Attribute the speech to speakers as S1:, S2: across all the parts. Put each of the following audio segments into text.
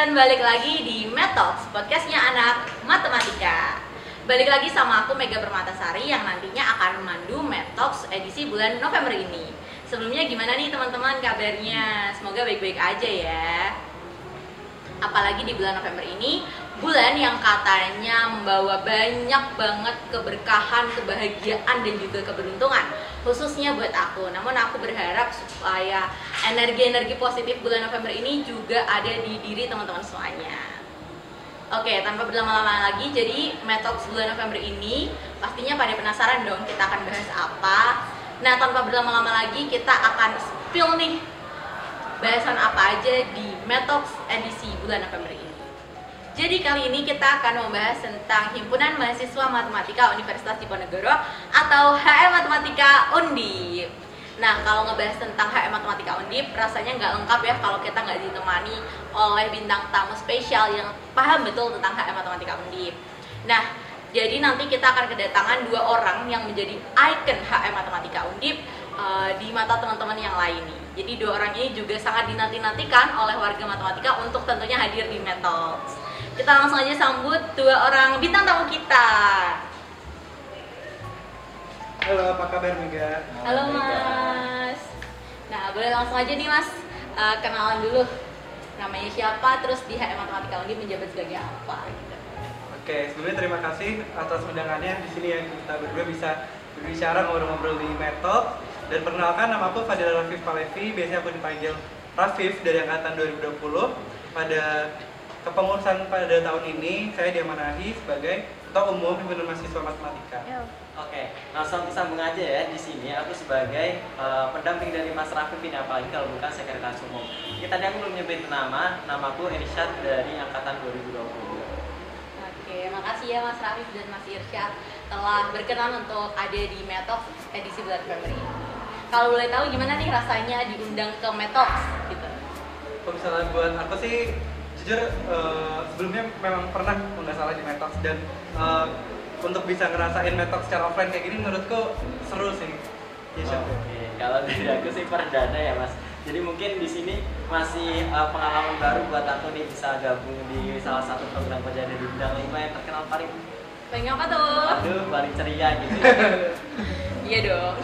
S1: dan balik lagi di Metox, podcastnya anak matematika. Balik lagi sama aku Mega Permatasari yang nantinya akan memandu Metox edisi bulan November ini. Sebelumnya gimana nih teman-teman kabarnya? Semoga baik-baik aja ya. Apalagi di bulan November ini, bulan yang katanya membawa banyak banget keberkahan, kebahagiaan dan juga keberuntungan khususnya buat aku. Namun aku berharap supaya energi-energi positif bulan November ini juga ada di diri teman-teman semuanya. Oke, tanpa berlama-lama lagi, jadi Metox bulan November ini pastinya pada penasaran dong kita akan bahas apa. Nah, tanpa berlama-lama lagi, kita akan spill nih bahasan apa aja di Metox edisi bulan November ini. Jadi kali ini kita akan membahas tentang Himpunan Mahasiswa Matematika Universitas Diponegoro atau HM Matematika Undip. Nah, kalau ngebahas tentang HM Matematika Undip, rasanya nggak lengkap ya kalau kita nggak ditemani oleh bintang tamu spesial yang paham betul tentang HM Matematika Undip. Nah, jadi nanti kita akan kedatangan dua orang yang menjadi ikon HM Matematika Undip uh, di mata teman-teman yang lain nih. Jadi dua orang ini juga sangat dinanti-nantikan oleh warga matematika untuk tentunya hadir di Metals. Kita langsung aja sambut dua orang bintang tamu kita.
S2: Halo, apa kabar Mega?
S1: Halo Mas. Nah, boleh langsung aja nih Mas uh, kenalan dulu. Namanya siapa, terus di HM Matematika Undi menjabat sebagai apa? Gitu.
S2: Oke, sebelumnya terima kasih atas undangannya di sini yang kita berdua bisa berbicara ngobrol-ngobrol di Metode. Dan perkenalkan nama aku Fadil Rafif Palevi, biasanya aku dipanggil Rafif dari angkatan 2020. Pada kepengurusan pada tahun ini saya diamanahi sebagai ketua umum himpunan mahasiswa matematika.
S3: Oke, okay. langsung sambung aja ya di sini. Aku sebagai uh, pendamping dari Mas Raffi ini apalagi kalau bukan sekretaris umum. Kita tadi aku belum nyebut nama, namaku Irsyad dari angkatan 2020.
S1: Oke, makasih ya Mas Rafif dan Mas Irsyad telah berkenan untuk ada di Metox edisi bulan Februari. Kalau boleh tahu gimana nih rasanya diundang ke Metox gitu?
S2: Kalau misalnya buat aku sih jujur uh, sebelumnya memang pernah nggak salah di Metox dan uh, untuk bisa ngerasain Metox secara offline kayak gini menurutku seru sih.
S3: Ya, oh, Oke, okay. kalau dari aku sih perdana ya mas. Jadi mungkin di sini masih uh, pengalaman baru buat aku nih bisa gabung di salah satu program kerja dari bidang lima yang terkenal paling
S1: paling apa tuh?
S3: Aduh, paling ceria gitu.
S1: iya dong.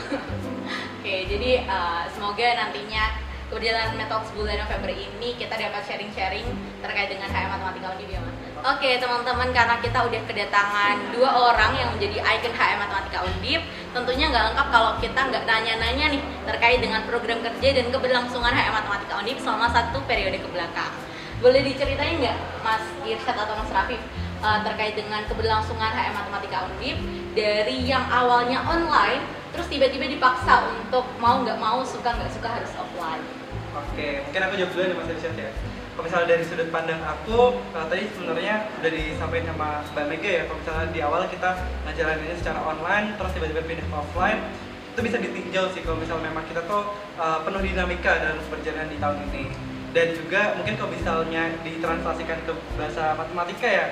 S1: Oke, jadi uh, semoga nantinya kemudian Metox bulan November ini kita dapat sharing-sharing terkait dengan HM Matematika Undip ya Oke teman-teman karena kita udah kedatangan dua orang yang menjadi ikon HM Matematika Undip Tentunya nggak lengkap kalau kita nggak nanya-nanya nih terkait dengan program kerja dan keberlangsungan HM Matematika Undip selama satu periode ke belakang. Boleh diceritain nggak Mas Irsyad atau Mas Rafif uh, terkait dengan keberlangsungan HM Matematika Undip dari yang awalnya online terus tiba-tiba dipaksa untuk mau nggak mau suka nggak suka harus offline.
S2: Oke mungkin aku jawab dulu nih mas Irsyad ya. Kalau misalnya dari sudut pandang aku kalau tadi sebenarnya udah disampaikan sama Mbak Mega ya kalau misalnya di awal kita ngejalaninnya secara online terus tiba-tiba pindah ke offline itu bisa ditinjau sih kalau misalnya memang kita tuh uh, penuh dinamika dalam perjalanan di tahun ini. Dan juga mungkin kalau misalnya ditranslasikan ke bahasa matematika ya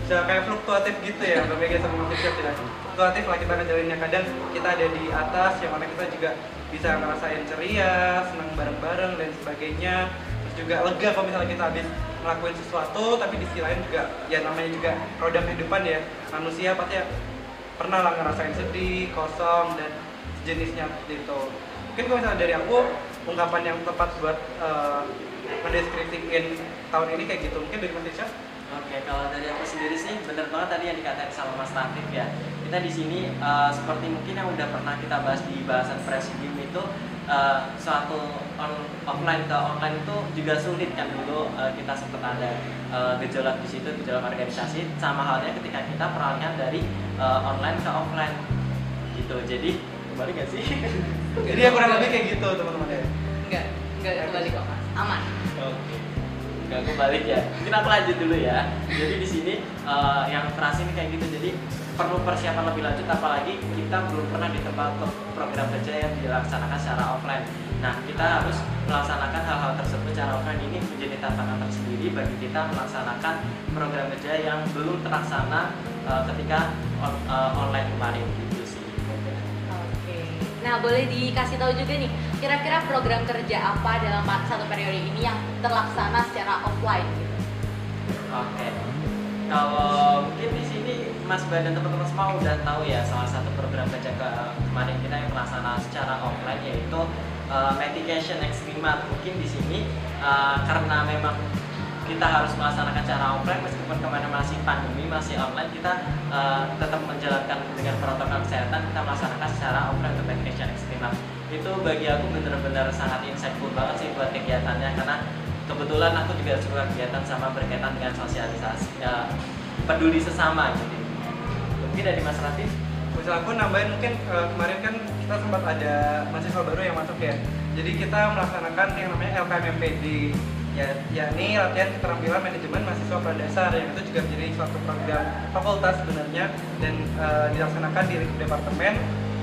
S2: bisa kayak fluktuatif gitu ya Mbak Mega sama Mas Irsyad ya fluktuatif lah kita ngejalaninnya kadang kita ada di atas yang mana kita juga bisa ngerasain ceria senang bareng-bareng dan sebagainya. Terus juga lega kalau misalnya kita habis ngelakuin sesuatu tapi di sisi lain juga ya namanya juga roda kehidupan ya. Manusia pasti ya pernah lah ngerasain sedih kosong dan sejenisnya gitu. Mungkin kalau misalnya dari aku ungkapan yang tepat buat uh, tahun ini kayak gitu. Mungkin dari Mas
S3: Oke, kalau dari aku sendiri sih benar banget tadi yang dikatakan sama Mas Latif ya. Kita di sini uh, seperti mungkin yang udah pernah kita bahas di bahasan presidium itu uh, suatu on, offline ke online itu juga sulit kan dulu uh, kita sempat ada uh, gejolak di situ gejolak organisasi sama halnya ketika kita peralihan dari uh, online ke offline gitu. Jadi kembali gak sih?
S2: Jadi ya kurang lebih kayak gitu teman-teman ya.
S1: Enggak, enggak kembali kok mas, aman.
S3: Oke. Okay nggak kebalik ya mungkin aku lanjut dulu ya jadi di sini uh, yang terasa ini kayak gitu jadi perlu persiapan lebih lanjut apalagi kita belum pernah di tempat program kerja yang dilaksanakan secara offline nah kita harus melaksanakan hal-hal tersebut secara offline ini menjadi tantangan tersendiri bagi kita melaksanakan program kerja yang belum terlaksana uh, ketika on, uh, online kemarin gitu
S1: Nah, boleh dikasih tahu juga nih, kira-kira program kerja apa dalam satu periode ini yang terlaksana secara offline gitu?
S3: Oke. Kalau mungkin di sini Mas Ba dan teman-teman semua udah tahu ya salah satu program baca ke kemarin kita yang melaksanakan secara offline yaitu uh, Medication Experiment. Mungkin di sini uh, karena memang kita harus melaksanakan secara offline meskipun ke mana masih pandemi masih online kita uh, tetap menjalankan dengan protokol kesehatan kita melaksanakan secara offline untuk medication experiment itu bagi aku benar-benar sangat insightful banget sih buat kegiatannya karena kebetulan aku juga suka kegiatan sama berkaitan dengan sosialisasi ya, peduli sesama gitu mungkin dari Mas Raffi.
S2: Misal aku nambahin mungkin uh, kemarin kan kita sempat ada mahasiswa baru yang masuk ya. Jadi kita melaksanakan yang namanya LKMMPD ya yakni latihan keterampilan manajemen mahasiswa pradasar yang itu juga menjadi suatu program fakultas sebenarnya dan uh, dilaksanakan di departemen.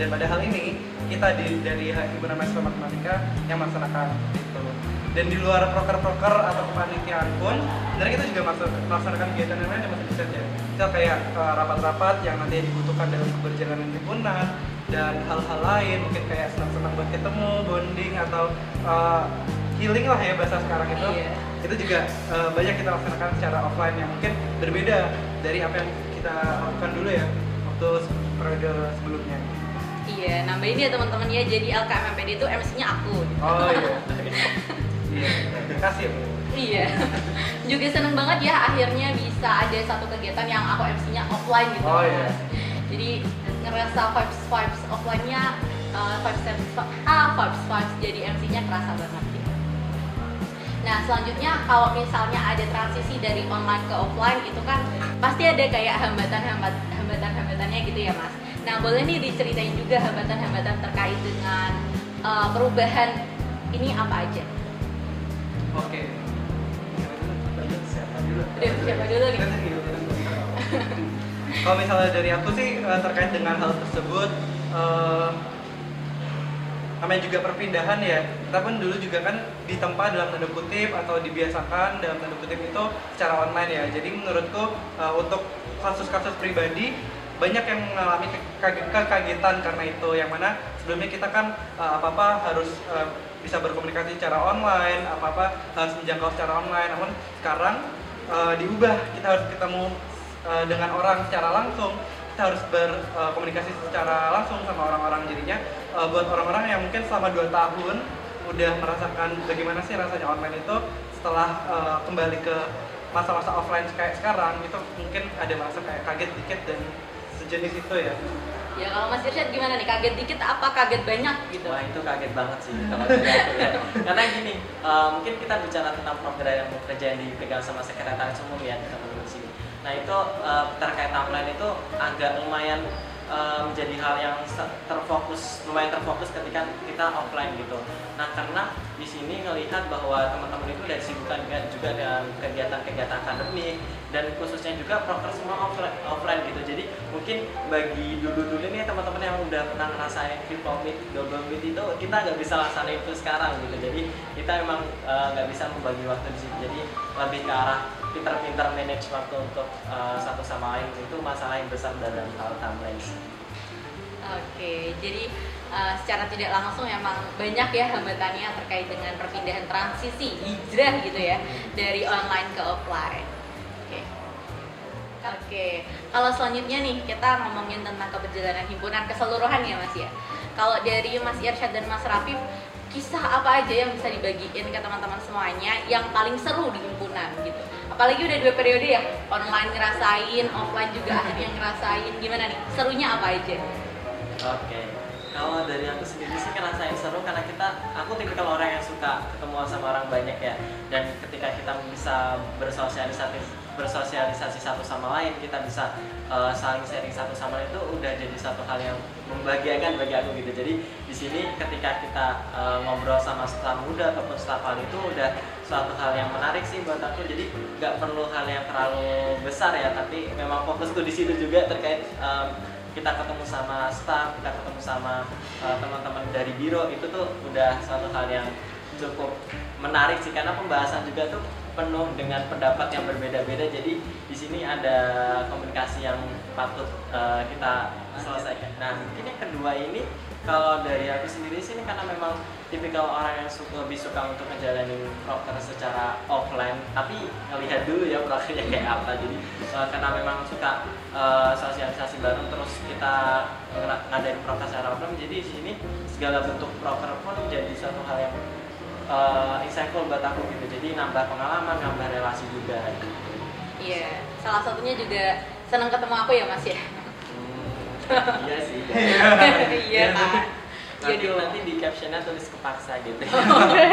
S2: Dan pada hal ini kita di, dari himpunan mahasiswa matematika yang melaksanakan itu dan di luar proker-proker atau kepanitiaan pun sebenarnya kita juga melaksanakan kegiatan yang lain yang masih bisa ya kita kayak uh, rapat-rapat yang nanti dibutuhkan dalam keberjalanan himpunan dan hal-hal lain mungkin kayak senang-senang buat ketemu bonding atau uh, healing lah ya bahasa sekarang itu
S1: Iya.
S2: itu juga uh, banyak kita laksanakan secara offline yang mungkin berbeda dari apa yang kita lakukan dulu ya waktu periode sebelumnya
S1: Iya, nambahin ya teman-teman ya. Jadi LKMPD itu MC-nya aku.
S2: oh iya Bu.
S1: Iya. Juga seneng banget ya akhirnya bisa ada satu kegiatan yang aku MC-nya offline gitu.
S2: Oh, iya.
S1: Jadi ngerasa vibes vibes offline-nya uh, vibes vibes ah vibes vibes jadi MC-nya kerasa banget gitu. Nah selanjutnya kalau misalnya ada transisi dari online ke offline itu kan pasti ada kayak hambatan-hambat hambatan-hambatannya gitu ya mas. Nah boleh nih diceritain juga hambatan-hambatan terkait dengan uh, perubahan ini apa aja?
S2: Oke. Siapa dulu
S1: Udah, siapa dulu nih?
S2: Kalau misalnya dari aku sih eh, terkait dengan hal tersebut namanya juga perpindahan ya. Kita pun dulu juga kan ditempa dalam tanda kutip atau dibiasakan dalam tanda kutip itu secara online ya. Jadi menurutku eh, untuk kasus-kasus pribadi banyak yang mengalami ke- kage- kekagetan karena itu. Yang mana sebelumnya kita kan eh, apa-apa harus eh, bisa berkomunikasi secara online apa-apa harus menjangkau secara online. Namun sekarang eh, diubah. Kita harus ketemu eh, dengan orang secara langsung. Kita harus berkomunikasi secara langsung sama orang-orang jadinya. Eh, buat orang-orang yang mungkin selama 2 tahun udah merasakan bagaimana sih rasanya online itu setelah eh, kembali ke masa-masa offline kayak sekarang itu mungkin ada masa kayak kaget dikit dan sejenis itu ya
S1: Ya kalau Mas Irsyad gimana nih? Kaget dikit apa kaget banyak gitu?
S3: Wah itu kaget banget sih kalau ya. Karena gini, eh, mungkin kita bicara tentang program yang kerja yang dipegang sama sekretaris umum ya teman-teman sini. Nah itu eh, terkait online itu agak lumayan eh, menjadi hal yang terfokus, lumayan terfokus ketika kita offline gitu. Nah karena di sini ngelihat bahwa teman-teman itu udah disibukkan dengan- juga dengan kegiatan-kegiatan akademik dan khususnya juga proker semua offline, offline gitu. Jadi mungkin bagi dulu-dulu nih teman-teman yang udah pernah ngerasain triple meet, double meet itu kita nggak bisa laksanain itu sekarang gitu. Jadi kita memang eh, nggak bisa membagi waktu di situ. Jadi lebih ke arah pinter-pinter manage waktu untuk eh, satu sama lain itu masalah yang besar dalam hal timeline.
S1: Oke, jadi uh, secara tidak langsung emang banyak ya hambatannya terkait dengan perpindahan transisi hijrah gitu ya dari online ke offline. Oke. Oke, kalau selanjutnya nih kita ngomongin tentang keberjalanan himpunan keseluruhan ya Mas ya. Kalau dari Mas Irsyad dan Mas Rafif, kisah apa aja yang bisa dibagiin ke teman-teman semuanya yang paling seru di himpunan gitu. Apalagi udah dua periode ya, online ngerasain, offline juga akhirnya ngerasain. Gimana nih? Serunya apa aja?
S3: Oke. Kalau dari aku sendiri sih ngerasain seru karena kita, aku tipikal orang yang suka ketemu sama orang banyak ya. Dan ketika kita bisa bersosialisasi bersosialisasi satu sama lain, kita bisa eh, saling sharing satu sama lain itu udah jadi satu hal yang membahagiakan bagi aku gitu. Jadi di sini ketika kita eh, ngobrol sama staf muda ataupun hal itu udah suatu hal yang menarik sih buat aku. Jadi nggak perlu hal yang terlalu besar ya, tapi memang fokusku di situ juga terkait em, kita ketemu sama staff, kita ketemu sama uh, teman-teman dari biro itu tuh udah suatu hal yang cukup menarik sih karena pembahasan juga tuh penuh dengan pendapat yang berbeda-beda jadi di sini ada komunikasi yang patut uh, kita selesaikan. Nah mungkin yang kedua ini kalau dari aku sendiri sih ini karena memang tipikal orang yang suka, lebih suka untuk ngejalanin proker secara offline tapi ngelihat dulu ya prokernya kayak apa jadi uh, karena memang suka uh, sosialisasi bareng terus kita ngera- ngadain proker secara offline jadi di sini segala bentuk proker pun jadi satu hal yang uh, insightful buat aku gitu jadi nambah pengalaman nambah relasi juga gitu.
S1: Iya, salah satunya juga senang ketemu aku ya Mas ya.
S3: Iya sih
S1: Iya kan. Iya
S3: nanti,
S1: dong.
S3: nanti di captionnya tulis kepaksa gitu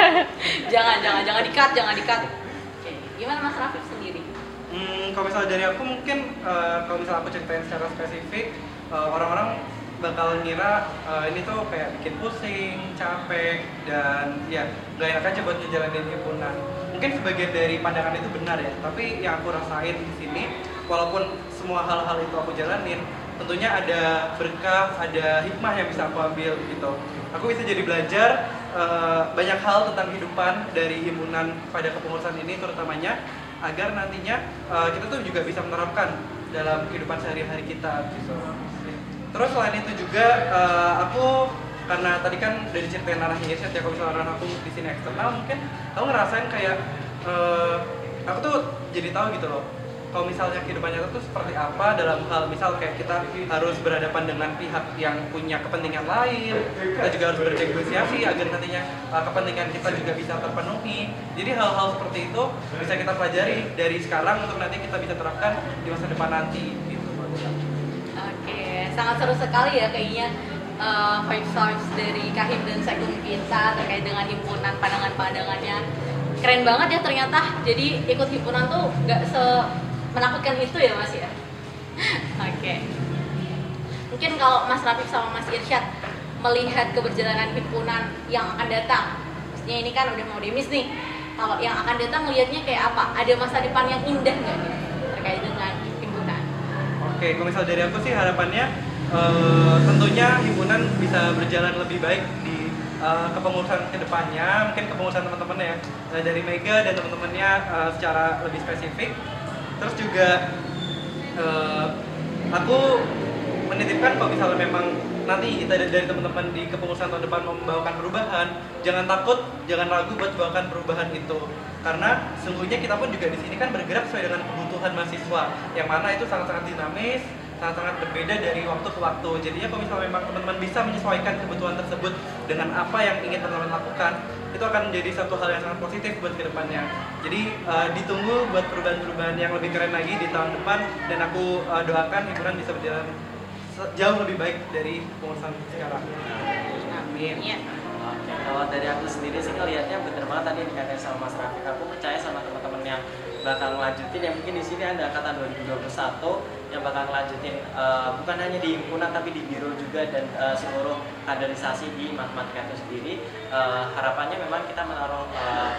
S1: jangan jangan jangan dikat jangan dikat. Oke, gimana Mas Rafif sendiri?
S2: Hmm, kalau misalnya dari aku mungkin eh, kalau misalnya aku ceritain secara spesifik eh, orang-orang bakal ngira eh, ini tuh kayak bikin pusing, capek dan ya nggak enak aja buat ngejalanin himpunan. Mungkin sebagian dari pandangan itu benar ya, tapi yang aku rasain di sini walaupun semua hal-hal itu aku jalanin, tentunya ada berkah, ada hikmah yang bisa aku ambil gitu. Aku bisa jadi belajar eh, banyak hal tentang kehidupan dari himpunan pada kepengurusan ini terutamanya agar nantinya uh, kita tuh juga bisa menerapkan dalam kehidupan sehari-hari kita gitu. Terus selain itu juga uh, aku karena tadi kan dari ceritain arahnya ya kalau misalnya aku di sini eksternal mungkin aku ngerasain kayak uh, aku tuh jadi tahu gitu loh kalau misalnya kehidupan nyata tuh seperti apa dalam hal misal kayak kita harus berhadapan dengan pihak yang punya kepentingan lain kita juga harus bernegosiasi agar nantinya uh, kepentingan kita juga bisa terpenuhi jadi hal-hal seperti itu bisa kita pelajari dari sekarang untuk nanti kita bisa terapkan di masa depan nanti gitu
S1: Oke, sangat seru sekali ya kayaknya uh, five stars dari Kahim dan Sekum kita terkait dengan himpunan pandangan-pandangannya. Keren banget ya ternyata. Jadi ikut himpunan tuh nggak se menakutkan itu ya Mas ya. Oke. Mungkin kalau Mas Rafif sama Mas Irsyad melihat keberjalanan himpunan yang akan datang, maksudnya ini kan udah mau demis nih. Kalau yang akan datang melihatnya kayak apa? Ada masa depan yang indah nggak nih terkait dengan himpunan?
S2: Oke, kalau misal dari aku sih harapannya eh, tentunya himpunan bisa berjalan lebih baik di eh, kepengurusan ke depannya, mungkin kepengurusan teman-teman ya eh, dari Mega dan teman-temannya eh, secara lebih spesifik. Terus juga eh, aku menitipkan kalau misalnya memang nanti kita dari teman-teman di kepengurusan tahun depan membawakan perubahan, jangan takut, jangan ragu buat membawakan perubahan itu. Karena sungguhnya kita pun juga di sini kan bergerak sesuai dengan kebutuhan mahasiswa, yang mana itu sangat-sangat dinamis, sangat-sangat berbeda dari waktu ke waktu. Jadinya kalau misalnya memang teman-teman bisa menyesuaikan kebutuhan tersebut dengan apa yang ingin teman-teman lakukan, itu akan menjadi satu hal yang sangat positif buat ke depannya. Jadi eh, ditunggu buat perubahan-perubahan yang lebih keren lagi di tahun depan dan aku eh, doakan hiburan bisa berjalan jauh lebih baik dari pengurusan sekarang. Amin.
S1: Iya.
S3: Oke, kalau dari aku sendiri sih ngelihatnya bener banget tadi yang dikatain sama Mas Rafiq. Aku percaya sama teman-teman yang bakal ngelanjutin ya mungkin di sini ada angkatan 2021 yang bakal ngelanjutin eh, bukan hanya di himpunan tapi di biro juga dan eh, seluruh kaderisasi di matematika itu sendiri. Eh, harapannya memang kita menaruh eh,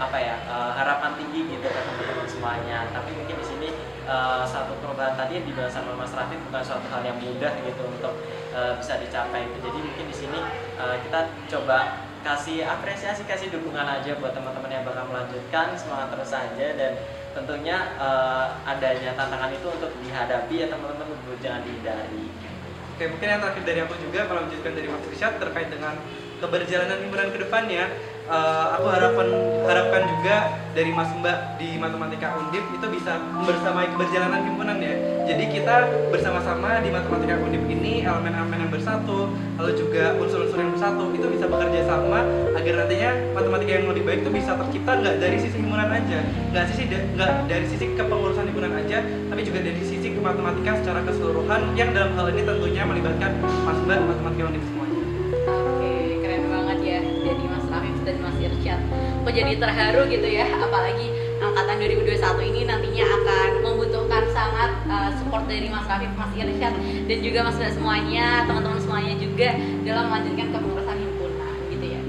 S3: apa ya eh, harapan tinggi gitu ke teman-teman semuanya. Tapi mungkin di sini eh, satu perubahan tadi yang dibahas sama Mas bukan suatu hal yang mudah gitu untuk eh, bisa dicapai. Jadi mungkin di sini eh, kita coba kasih apresiasi, kasih dukungan aja buat teman-teman yang bakal melanjutkan semangat terus aja dan tentunya eh, adanya tantangan itu untuk dihadapi ya teman-teman jangan dihindari.
S2: Oke, mungkin yang terakhir dari aku juga kalau lanjutkan dari Mas Irsyad terkait dengan keberjalanan himpunan ke depannya, eh, aku harapkan harapkan juga dari Mas Mbak di Matematika Undip itu bisa membersamai keberjalanan himpunan ya. Jadi kita bersama-sama di Matematika Undip ini elemen-elemen yang bersatu, lalu juga unsur-unsur yang bersatu itu bisa bekerja sama agar nantinya matematika yang lebih baik itu bisa tercipta nggak dari sisi himpunan aja, nggak sisi nggak dari sisi kepengurusan himpunan aja, tapi juga dari sisi matematika secara keseluruhan yang dalam hal ini tentunya melibatkan Mbak Matematika Undip semuanya.
S1: Oke, keren banget ya dari Mas Rafif dan Mas Irsyad. Kok jadi terharu gitu ya, apalagi angkatan 2021 ini nantinya akan sangat uh, support dari Mas Rafif, Mas Irsyad dan juga Mas Mbak semuanya, teman-teman semuanya juga dalam melanjutkan kepengurusan himpunan gitu ya.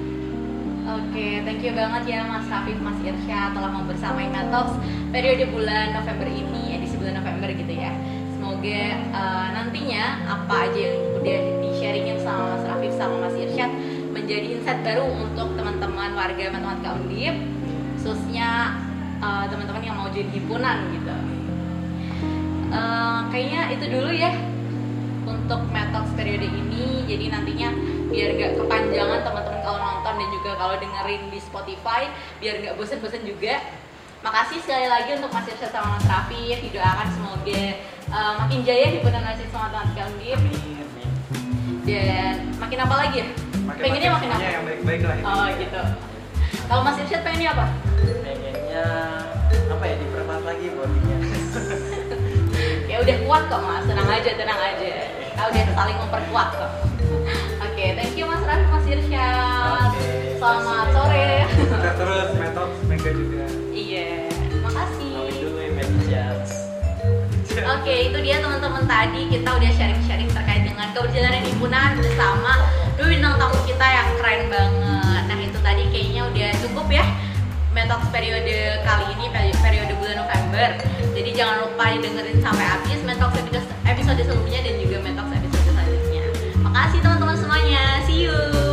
S1: Oke, thank you banget ya Mas Rafif, Mas Irsyad telah mau bersamai Metox periode bulan November ini, edisi bulan November gitu ya. Semoga uh, nantinya apa aja yang udah di-sharingin sama Mas Rafif sama Mas Irsyad menjadi insight baru untuk teman-teman warga Undip khususnya uh, teman-teman yang mau jadi himpunan gitu. Uh, kayaknya itu dulu ya untuk Metox periode ini jadi nantinya biar gak kepanjangan teman-teman kalau nonton dan juga kalau dengerin di Spotify biar gak bosen-bosen juga makasih sekali lagi untuk Mas Irsyad sama Mas Raffi didoakan semoga uh, makin jaya di Penuh Nasi Matematika Undip
S3: Amin.
S1: dan makin apa lagi ya? pengennya makin apa?
S2: semuanya yang baik-baik lah
S1: Oh gitu. Kalau Mas Irsyad pengennya apa?
S3: pengennya apa ya diperkuat lagi bodinya
S1: Ya udah kuat kok Mas, tenang aja, tenang aja. Kita udah saling memperkuat kok. Oke, thank you Mas Raffi, Mas Irsyad.
S3: Oke,
S1: Selamat
S3: makasih,
S1: sore.
S2: Sukses terus Metox Mega juga
S1: Iya, makasih. Oke, itu dia teman-teman tadi kita udah sharing-sharing terkait dengan keberjalanan himpunan bersama dua bintang tamu kita yang keren banget. Nah, itu tadi kayaknya udah cukup ya metode periode kali ini peri- periode bulan November. Jadi jangan lupa didengerin sampai habis metode episode episode sebelumnya dan juga metode episode selanjutnya. Makasih teman-teman semuanya. See you.